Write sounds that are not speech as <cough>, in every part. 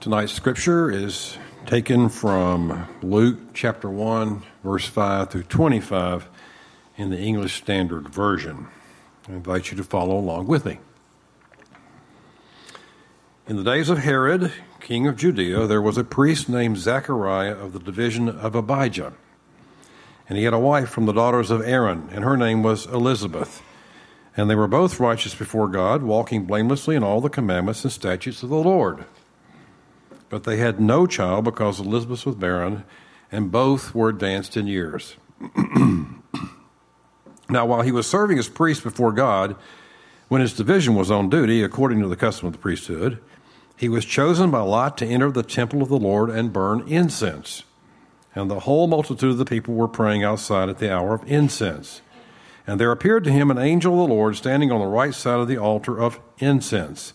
Tonight's scripture is taken from Luke chapter 1, verse 5 through 25 in the English Standard Version. I invite you to follow along with me. In the days of Herod, king of Judea, there was a priest named Zachariah of the division of Abijah. And he had a wife from the daughters of Aaron, and her name was Elizabeth. And they were both righteous before God, walking blamelessly in all the commandments and statutes of the Lord. But they had no child because Elizabeth was barren, and both were advanced in years. <clears throat> now, while he was serving as priest before God, when his division was on duty, according to the custom of the priesthood, he was chosen by Lot to enter the temple of the Lord and burn incense. And the whole multitude of the people were praying outside at the hour of incense. And there appeared to him an angel of the Lord standing on the right side of the altar of incense.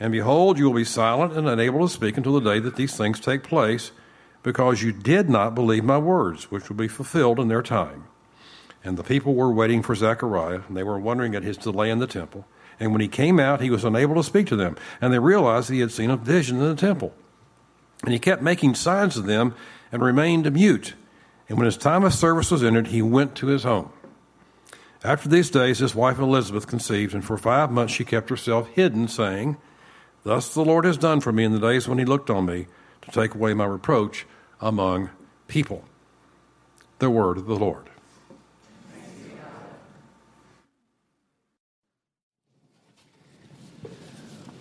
And behold, you will be silent and unable to speak until the day that these things take place, because you did not believe my words, which will be fulfilled in their time. And the people were waiting for Zechariah, and they were wondering at his delay in the temple. And when he came out, he was unable to speak to them, and they realized he had seen a vision in the temple. And he kept making signs to them and remained mute. And when his time of service was ended, he went to his home. After these days, his wife Elizabeth conceived, and for five months she kept herself hidden, saying, Thus the Lord has done for me in the days when he looked on me to take away my reproach among people. The word of the Lord.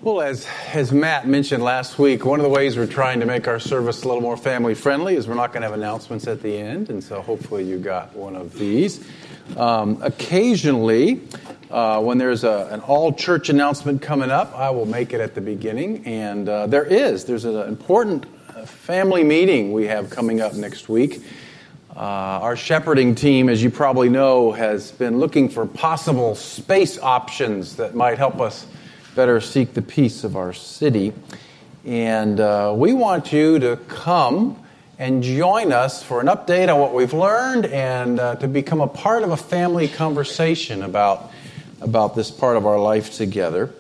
Well, as, as Matt mentioned last week, one of the ways we're trying to make our service a little more family friendly is we're not going to have announcements at the end, and so hopefully you got one of these. Um, occasionally, uh, when there's a, an all church announcement coming up, I will make it at the beginning. And uh, there is, there's an important uh, family meeting we have coming up next week. Uh, our shepherding team, as you probably know, has been looking for possible space options that might help us better seek the peace of our city. And uh, we want you to come and join us for an update on what we've learned and uh, to become a part of a family conversation about about this part of our life together.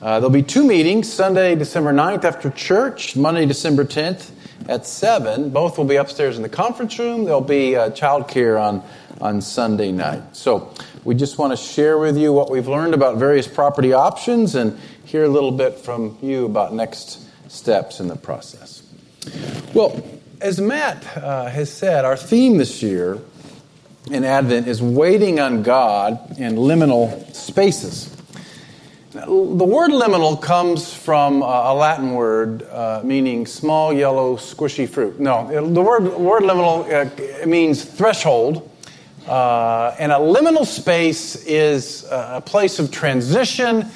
Uh, there'll be two meetings Sunday, December 9th after church, Monday, December 10th at 7. Both will be upstairs in the conference room. There'll be uh, childcare on, on Sunday night. So we just want to share with you what we've learned about various property options and hear a little bit from you about next steps in the process. Well, as Matt uh, has said, our theme this year in Advent is waiting on God in liminal spaces. The word liminal comes from a Latin word uh, meaning small, yellow, squishy fruit. No, the word, word liminal uh, means threshold. Uh, and a liminal space is a place of transition.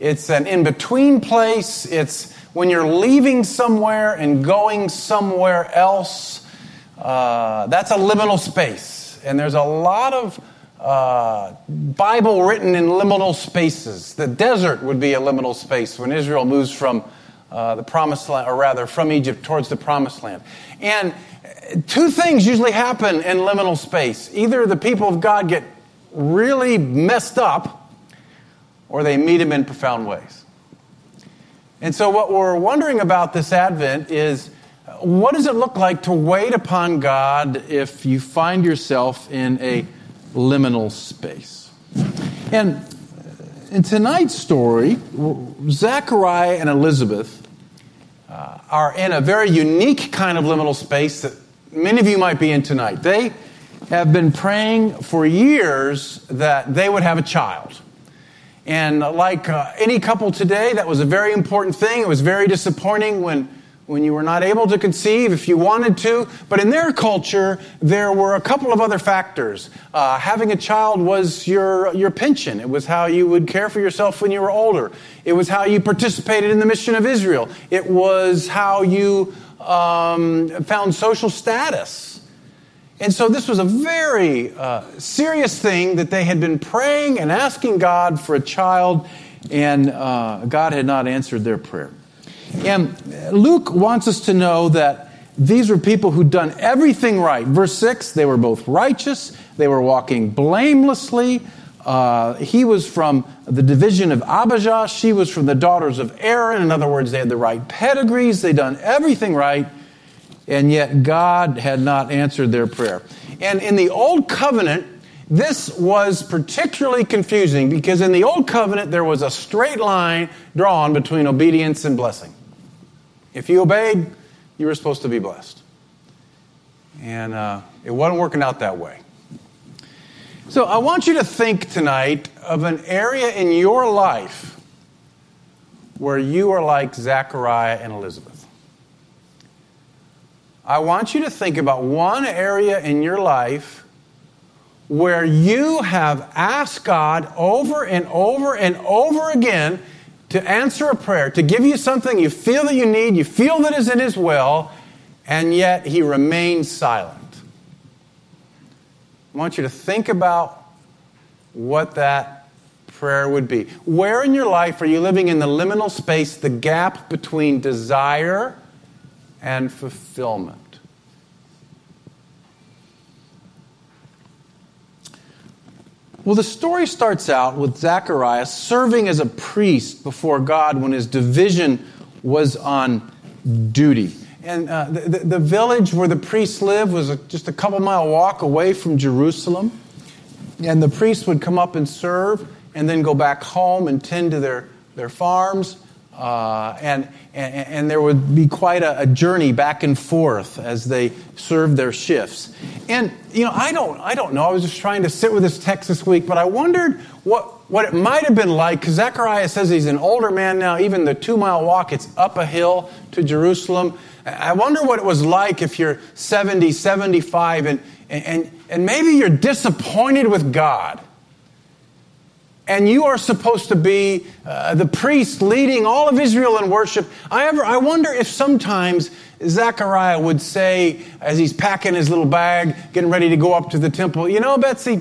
It's an in between place. It's when you're leaving somewhere and going somewhere else. Uh, that's a liminal space. And there's a lot of uh, Bible written in liminal spaces. The desert would be a liminal space when Israel moves from uh, the promised land, or rather from Egypt towards the promised land. And two things usually happen in liminal space either the people of God get really messed up, or they meet Him in profound ways. And so, what we're wondering about this Advent is what does it look like to wait upon God if you find yourself in a liminal space? And in tonight's story, Zachariah and Elizabeth uh, are in a very unique kind of liminal space that many of you might be in tonight. They have been praying for years that they would have a child. And like uh, any couple today, that was a very important thing. It was very disappointing when, when you were not able to conceive if you wanted to. But in their culture, there were a couple of other factors. Uh, having a child was your, your pension, it was how you would care for yourself when you were older, it was how you participated in the mission of Israel, it was how you um, found social status. And so this was a very uh, serious thing that they had been praying and asking God for a child, and uh, God had not answered their prayer. And Luke wants us to know that these were people who'd done everything right. Verse 6 they were both righteous, they were walking blamelessly. Uh, he was from the division of Abijah, she was from the daughters of Aaron. In other words, they had the right pedigrees, they'd done everything right and yet God had not answered their prayer. And in the Old Covenant, this was particularly confusing because in the Old Covenant there was a straight line drawn between obedience and blessing. If you obeyed, you were supposed to be blessed. And uh, it wasn't working out that way. So I want you to think tonight of an area in your life where you are like Zachariah and Elizabeth. I want you to think about one area in your life where you have asked God over and over and over again to answer a prayer, to give you something you feel that you need, you feel that is in His will, and yet He remains silent. I want you to think about what that prayer would be. Where in your life are you living in the liminal space, the gap between desire and fulfillment. Well, the story starts out with Zacharias serving as a priest before God when his division was on duty. And uh, the, the, village where the priests lived was a, just a couple mile walk away from Jerusalem. And the priests would come up and serve and then go back home and tend to their, their farms. Uh, and, and, and, there would be quite a, a, journey back and forth as they served their shifts. And, you know, I don't, I don't know. I was just trying to sit with this text this week, but I wondered what, what it might have been like, because Zechariah says he's an older man now. Even the two mile walk, it's up a hill to Jerusalem. I wonder what it was like if you're 70, 75, and, and, and maybe you're disappointed with God and you are supposed to be uh, the priest leading all of Israel in worship. I, ever, I wonder if sometimes Zechariah would say, as he's packing his little bag, getting ready to go up to the temple, You know, Betsy,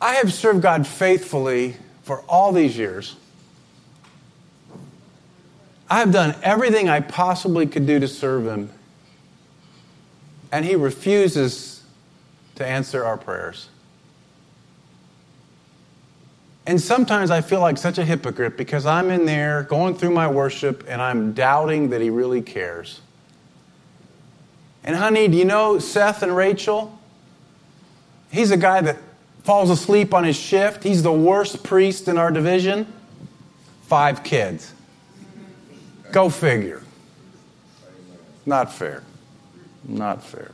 I have served God faithfully for all these years. I have done everything I possibly could do to serve Him. And He refuses to answer our prayers. And sometimes I feel like such a hypocrite because I'm in there going through my worship and I'm doubting that he really cares. And honey, do you know Seth and Rachel? He's a guy that falls asleep on his shift. He's the worst priest in our division. Five kids. Go figure. Not fair. Not fair.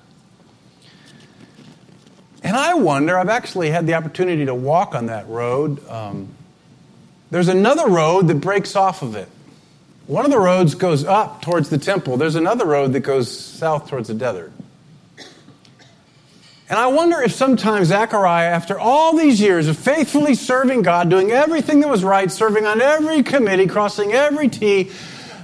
And I wonder, I've actually had the opportunity to walk on that road. Um, there's another road that breaks off of it. One of the roads goes up towards the temple, there's another road that goes south towards the desert. And I wonder if sometimes Zechariah, after all these years of faithfully serving God, doing everything that was right, serving on every committee, crossing every T,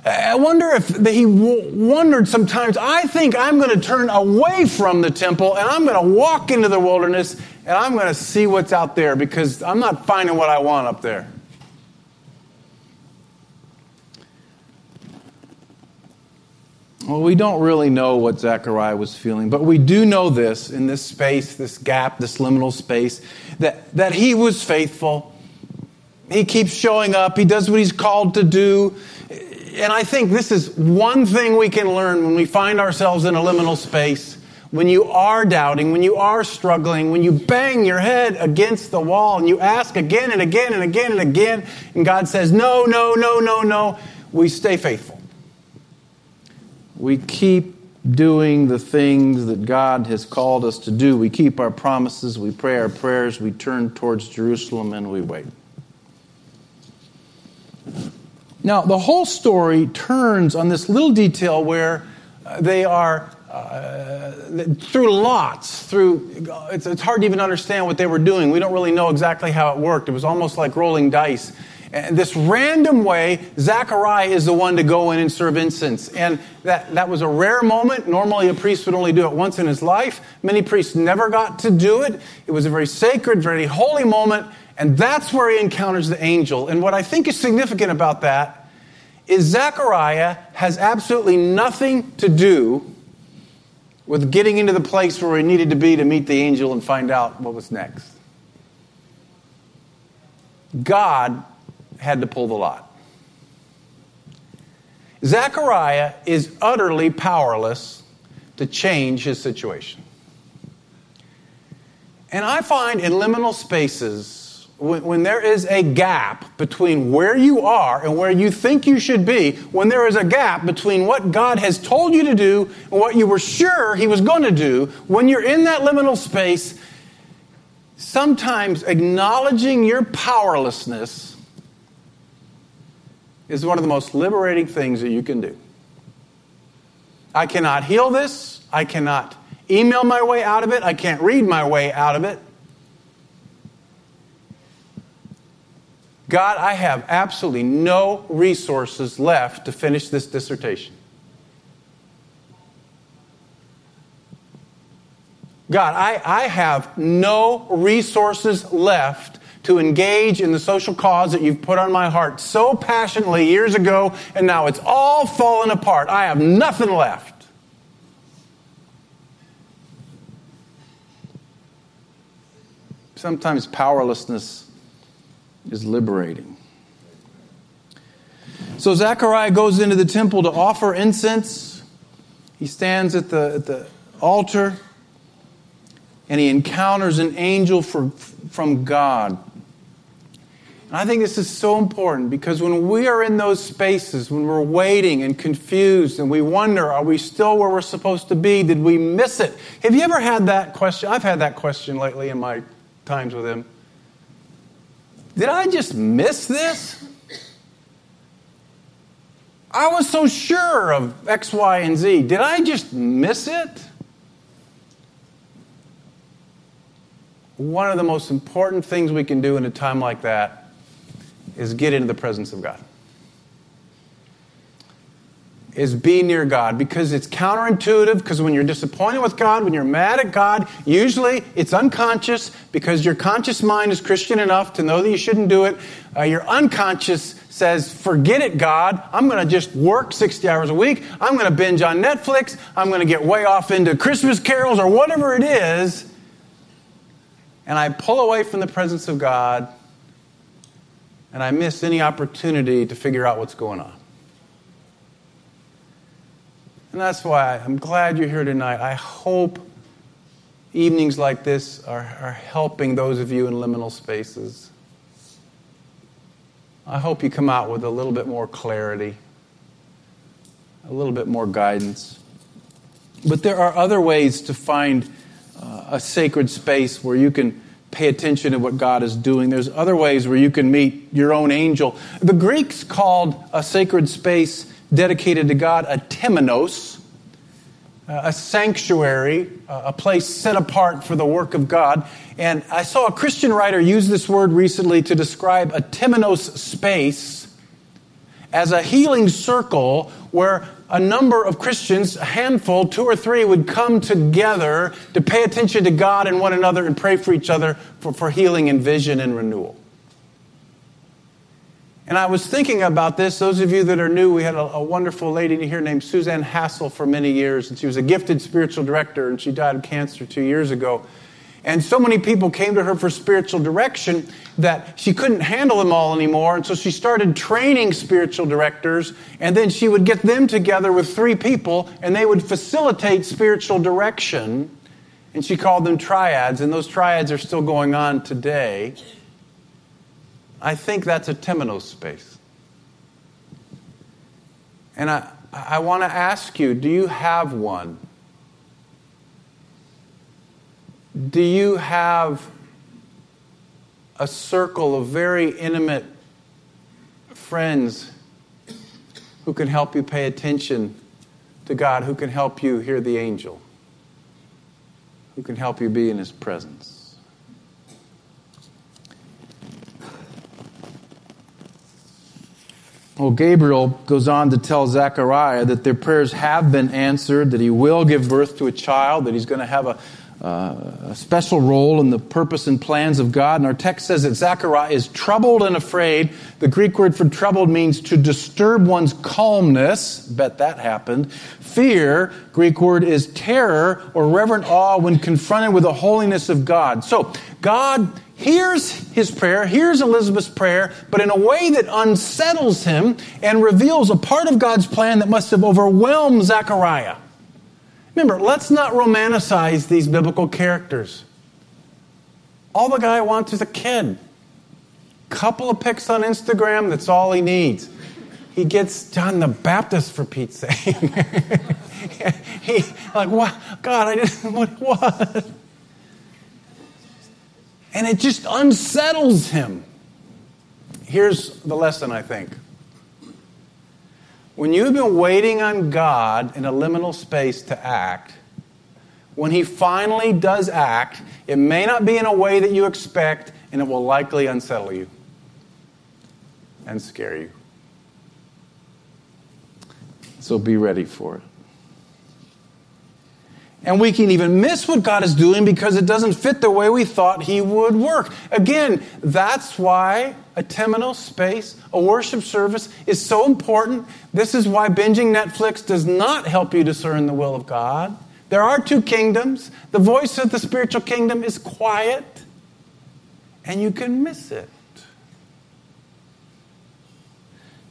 I wonder if he wondered sometimes, I think I'm going to turn away from the temple and I'm going to walk into the wilderness and I'm going to see what's out there because I'm not finding what I want up there. Well, we don't really know what Zechariah was feeling, but we do know this in this space, this gap, this liminal space, that, that he was faithful. He keeps showing up. He does what he's called to do and I think this is one thing we can learn when we find ourselves in a liminal space. when you are doubting, when you are struggling, when you bang your head against the wall and you ask again and again and again and again, and God says, no, no, no, no, no, we stay faithful. We keep doing the things that God has called us to do. We keep our promises, we pray our prayers, we turn towards Jerusalem, and we wait. Now, the whole story turns on this little detail where uh, they are uh, through lots, through it's, it's hard to even understand what they were doing. We don't really know exactly how it worked. It was almost like rolling dice. And this random way, Zechariah is the one to go in and serve incense. And that, that was a rare moment. Normally, a priest would only do it once in his life. Many priests never got to do it. It was a very sacred, very holy moment. And that's where he encounters the angel. And what I think is significant about that is Zechariah has absolutely nothing to do with getting into the place where he needed to be to meet the angel and find out what was next. God had to pull the lot. Zechariah is utterly powerless to change his situation. And I find in liminal spaces, when, when, there is a gap between where you are and where you think you should be, when there is a gap between what God has told you to do and what you were sure He was going to do, when you're in that liminal space, sometimes acknowledging your powerlessness is one of the most liberating things that you can do. I cannot heal this. I cannot email my way out of it. I can't read my way out of it. God, I have absolutely no resources left to finish this dissertation. God, I, I have no resources left to engage in the social cause that you've put on my heart so passionately years ago, and now it's all fallen apart. I have nothing left. Sometimes powerlessness is liberating. So Zechariah goes into the temple to offer incense. He stands at the, at the altar and he encounters an angel for, from God. And I think this is so important because when we are in those spaces, when we're waiting and confused and we wonder, are we still where we're supposed to be? Did we miss it? Have you ever had that question? I've had that question lately in my times with him. Did I just miss this? I was so sure of X, Y, and Z. Did I just miss it? One of the most important things we can do in a time like that is get into the presence of God is be near God because it's counterintuitive. Because when you're disappointed with God, when you're mad at God, usually it's unconscious because your conscious mind is Christian enough to know that you shouldn't do it. Uh, your unconscious says, Forget it, God. I'm going to just work 60 hours a week. I'm going to binge on Netflix. I'm going to get way off into Christmas carols or whatever it is. And I pull away from the presence of God and I miss any opportunity to figure out what's going on. And that's why I'm glad you're here tonight. I hope evenings like this are, are helping those of you in liminal spaces. I hope you come out with a little bit more clarity, a little bit more guidance. But there are other ways to find uh, a sacred space where you can pay attention to what God is doing. There's other ways where you can meet your own angel. The Greeks called a sacred space dedicated to God, a temenos, uh, a sanctuary, uh, a place set apart for the work of God. And I saw a Christian writer use this word recently to describe a temenos space as a healing circle where a number of Christians, a handful, two or three, would come together to pay attention to God and one another and pray for each other for, for healing and vision and renewal. And I was thinking about this. Those of you that are new, we had a, a, wonderful lady here named Suzanne Hassel for many years, and she was a gifted spiritual director, and she died of cancer two years ago. And so many people came to her for spiritual direction that she couldn't handle them all anymore. And so she started training spiritual directors. And then she would get them together with three people and they would facilitate spiritual direction. And she called them triads. And those triads are still going on today. I think that's a temenos space. And I, I want to ask you do you have one? Do you have a circle of very intimate friends who can help you pay attention to God, who can help you hear the angel, who can help you be in His presence? Well, Gabriel goes on to tell Zechariah that their prayers have been answered, that he will give birth to a child, that he's going to have a, uh, a special role in the purpose and plans of God. And our text says that Zechariah is troubled and afraid. The Greek word for troubled means to disturb one's calmness. Bet that happened. Fear, Greek word is terror or reverent awe when confronted with the holiness of God. So, God hears his prayer, hears Elizabeth's prayer, but in a way that unsettles him and reveals a part of God's plan that must have overwhelmed Zechariah. Remember, let's not romanticize these biblical characters. All the guy wants is a kid. Couple of pics on Instagram, that's all he needs. He gets John the Baptist for Pete's sake. <laughs> he like what God, I didn't what? And it just unsettles him. Here's the lesson, I think. When you've been waiting on God in a liminal space to act, when He finally does act, it may not be in a way that you expect, and it will likely unsettle you and scare you. So be ready for it. And we can even miss what God is doing because it doesn't fit the way we thought He would work. Again, that's why a temenos space, a worship service is so important. This is why binging Netflix does not help you discern the will of God. There are two kingdoms. The voice of the spiritual kingdom is quiet, and you can miss it.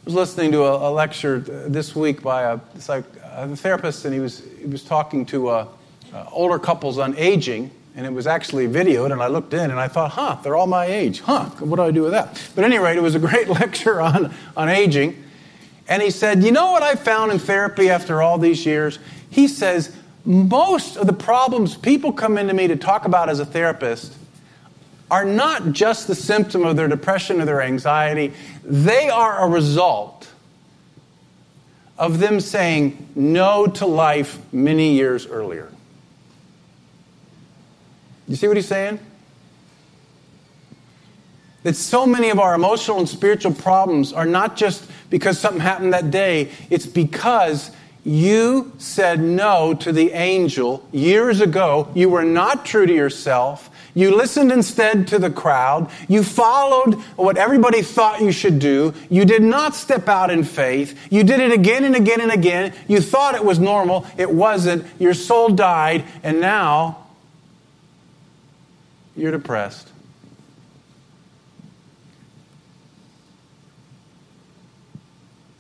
I was listening to a, a lecture this week by a, a therapist, and he was, he was talking to a uh, older couples on aging, and it was actually videoed. And I looked in and I thought, huh, they're all my age. Huh, what do I do with that? But at any rate, it was a <laughs> great lecture on, on aging. And he said, You know what I found in therapy after all these years? He says, Most of the problems people come into me to talk about as a therapist are not just the symptom of their depression or their anxiety, they are a result of them saying no to life many years earlier. You see what he's saying? That so many of our emotional and spiritual problems are not just because something happened that day, it's because you said no to the angel years ago. You were not true to yourself. You listened instead to the crowd. You followed what everybody thought you should do. You did not step out in faith. You did it again and again and again. You thought it was normal. It wasn't. Your soul died. And now you're depressed.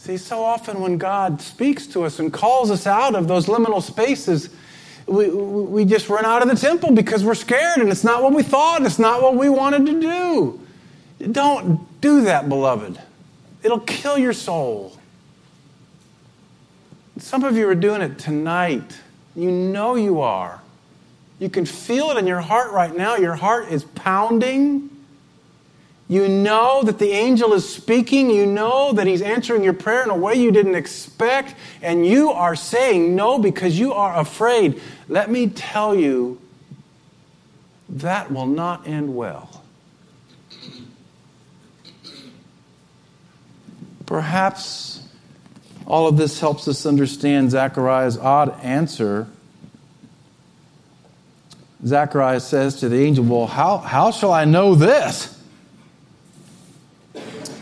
See, so often when God speaks to us and calls us out of those liminal spaces, we, we just run out of the temple because we're scared and it's not what we thought, it's not what we wanted to do. Don't do that, beloved. It'll kill your soul. Some of you are doing it tonight. You know you are. You can feel it in your heart right now. Your heart is pounding. You know that the angel is speaking. You know that he's answering your prayer in a way you didn't expect. And you are saying no because you are afraid. Let me tell you, that will not end well. Perhaps all of this helps us understand Zechariah's odd answer Zacharias says to the angel, Well, how, how shall I know this?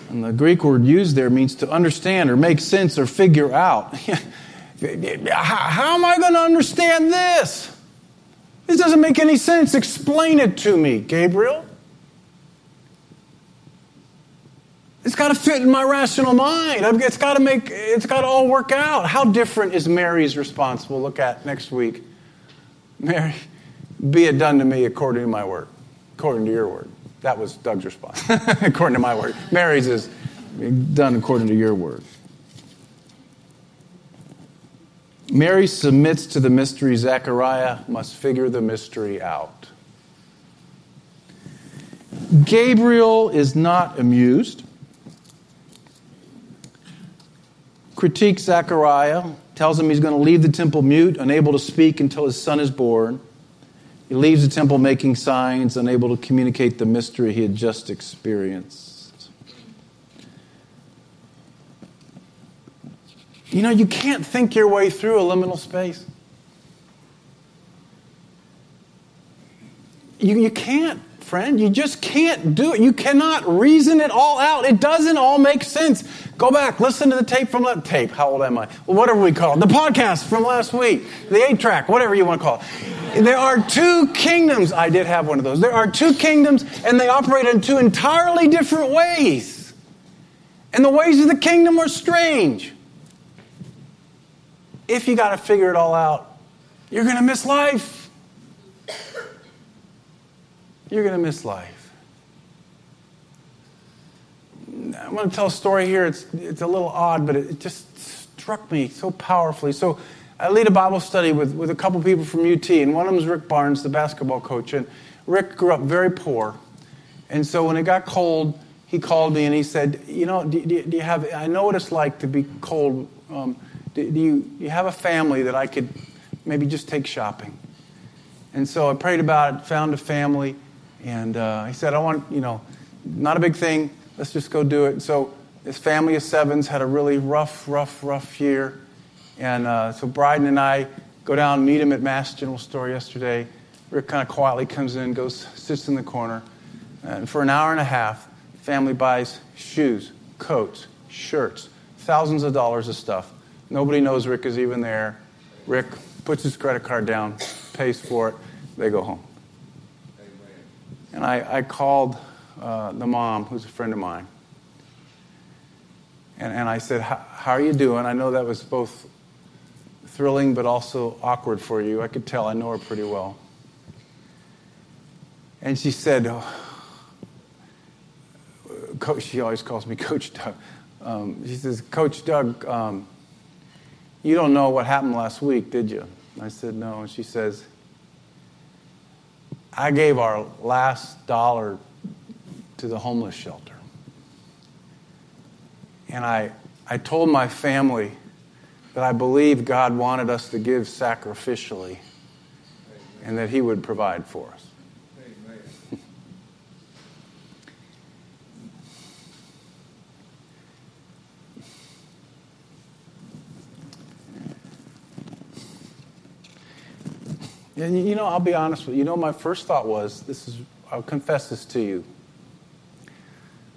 And the Greek word used there means to understand or make sense or figure out. <laughs> how am I going to understand this? This doesn't make any sense. Explain it to me, Gabriel. It's got to fit in my rational mind. It's got to make it's got to all work out. How different is Mary's response? We'll look at next week. Mary, be it done to me according to my word, according to your word. That was Doug's response. <laughs> according to my word. Mary's is done according to your word. Mary submits to the mystery. Zechariah must figure the mystery out. Gabriel is not amused. Critiques Zechariah, tells him he's going to leave the temple mute, unable to speak until his son is born. He leaves the temple making signs, unable to communicate the mystery he had just experienced. You know, you can't think your way through a liminal space. You, you can't, friend. You just can't do it. You cannot reason it all out. It doesn't all make sense. Go back, listen to the tape from that tape. How old am I? Whatever we call it. The podcast from last week, the eight track, whatever you want to call it. There are two kingdoms. I did have one of those. There are two kingdoms, and they operate in two entirely different ways. And the ways of the kingdom are strange. If you got to figure it all out, you're going to miss life. You're going to miss life. I'm going to tell a story here. It's, it's a little odd, but it, it just struck me so powerfully. So, I lead a Bible study with, with a couple people from UT, and one of them is Rick Barnes, the basketball coach. And Rick grew up very poor. And so when it got cold, he called me and he said, You know, do, do, do you have, I know what it's like to be cold. Um, do, do, you, do you have a family that I could maybe just take shopping? And so I prayed about it, found a family, and uh, he said, I want, you know, not a big thing, let's just go do it. And so his family of sevens had a really rough, rough, rough year. And uh, so Bryden and I go down, meet him at Mast General Store yesterday. Rick kind of quietly comes in, goes, sits in the corner. And for an hour and a half, family buys shoes, coats, shirts, thousands of dollars of stuff. Nobody knows Rick is even there. Rick puts his credit card down, pays for it, they go home. And I, I called uh, the mom, who's a friend of mine. And, and I said, How are you doing? I know that was both thrilling but also awkward for you. I could tell, I know her pretty well. And she said, oh, Coach, she always calls me <laughs> Coach Doug. Um, she says, Coach Doug, um, you don't know what happened last week, did you? I said, No. And she says, I gave our last dollar to the homeless shelter. And I, I told my family that I believe God wanted us to give sacrificially and that He would provide for us. <laughs> And you know, I'll be honest with you. You know, my first thought was this is, I'll confess this to you.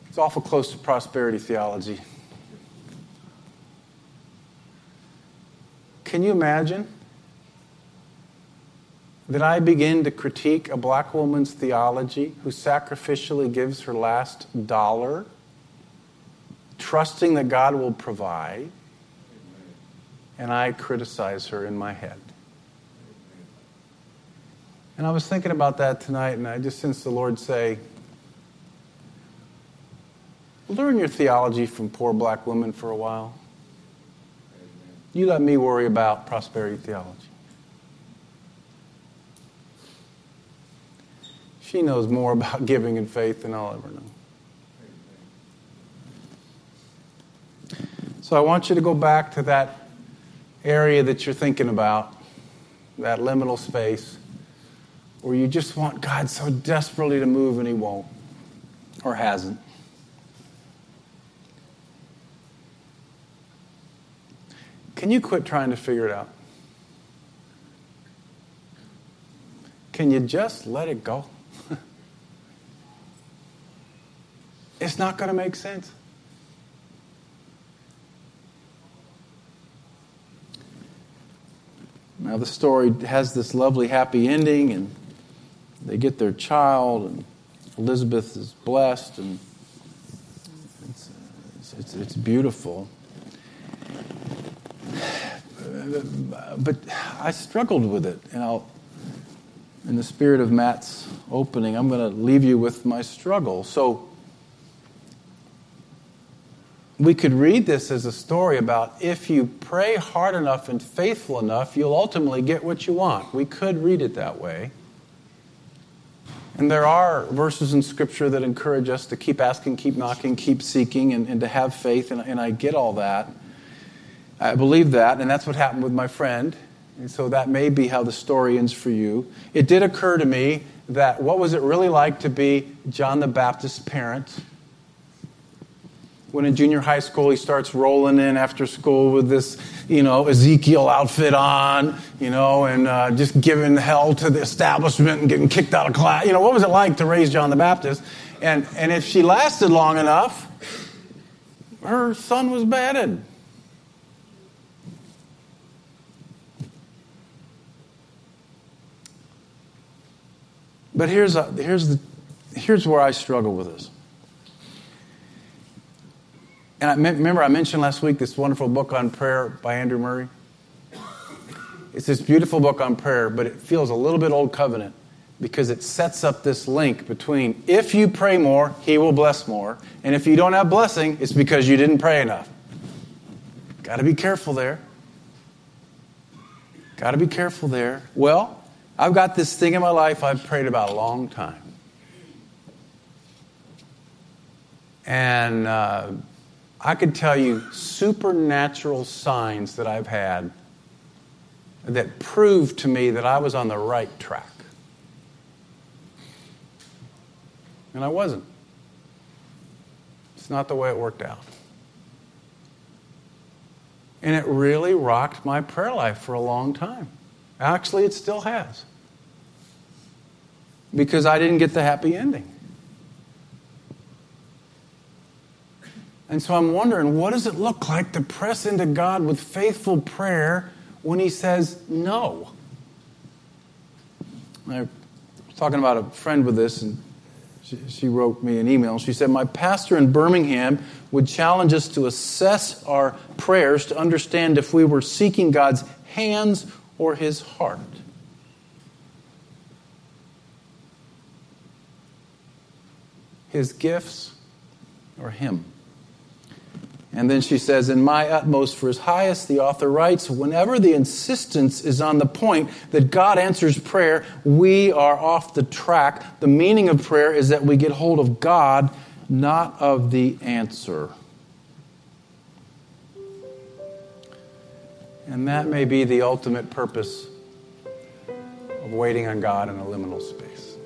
It's awful close to prosperity theology. Can you imagine that I begin to critique a black woman's theology who sacrificially gives her last dollar, trusting that God will provide, and I criticize her in my head? And I was thinking about that tonight, and I just sensed the Lord say, Learn your theology from poor black women for a while. You let me worry about prosperity theology. She knows more about <laughs> giving and faith than I'll ever know. So I want you to go back to that area that you're thinking about, that liminal space, where you just want God so desperately to move and He won't or hasn't. Can you quit trying to figure it out? Can you just let it go? <laughs> it's not going to make sense. Now, the story has this lovely, happy ending, and they get their child, and Elizabeth is blessed, and it's, it's, it's beautiful. But I struggled with it, and I'll, in the spirit of Matt's opening, I'm going to leave you with my struggle. So, we could read this as a story about if you pray hard enough and faithful enough, you'll ultimately get what you want. We could read it that way. And there are verses in Scripture that encourage us to keep asking, keep knocking, keep seeking, and, and to have faith, and, and I get all that. I believe that, and that's what happened with my friend. And so that may be how the story ends for you. It did occur to me that what was it really like to be John the Baptist's parent? when in junior high school he starts rolling in after school with this, you know, Ezekiel outfit on, you know, and uh, just giving hell to the establishment and getting kicked out of class. You know, what was it like to raise John the Baptist? And, and if she lasted long enough, her son was batted. But here's, a, here's, the, here's where I struggle with this. And I remember I mentioned last week this wonderful book on prayer by Andrew Murray. It's this beautiful book on prayer, but it feels a little bit old covenant because it sets up this link between if you pray more, he will bless more, and if you don't have blessing, it's because you didn't pray enough. Got to be careful there. Got to be careful there. Well, I've got this thing in my life I've prayed about a long time. And uh, I could tell you supernatural signs that I've had that proved to me that I was on the right track. And I wasn't. It's not the way it worked out. And it really rocked my prayer life for a long time. Actually, it still has. Because I didn't get the happy ending. And so I'm wondering, what does it look like to press into God with faithful prayer when He says no? I was talking about a friend with this, and she, she wrote me an email. She said, My pastor in Birmingham would challenge us to assess our prayers to understand if we were seeking God's hands or His heart. His gifts or Him. And then she says, In my utmost for his highest, the author writes, whenever the insistence is on the point that God answers prayer, we are off the track. The meaning of prayer is that we get hold of God, not of the answer. And that may be the ultimate purpose of waiting on God in a liminal space.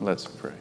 Let's pray.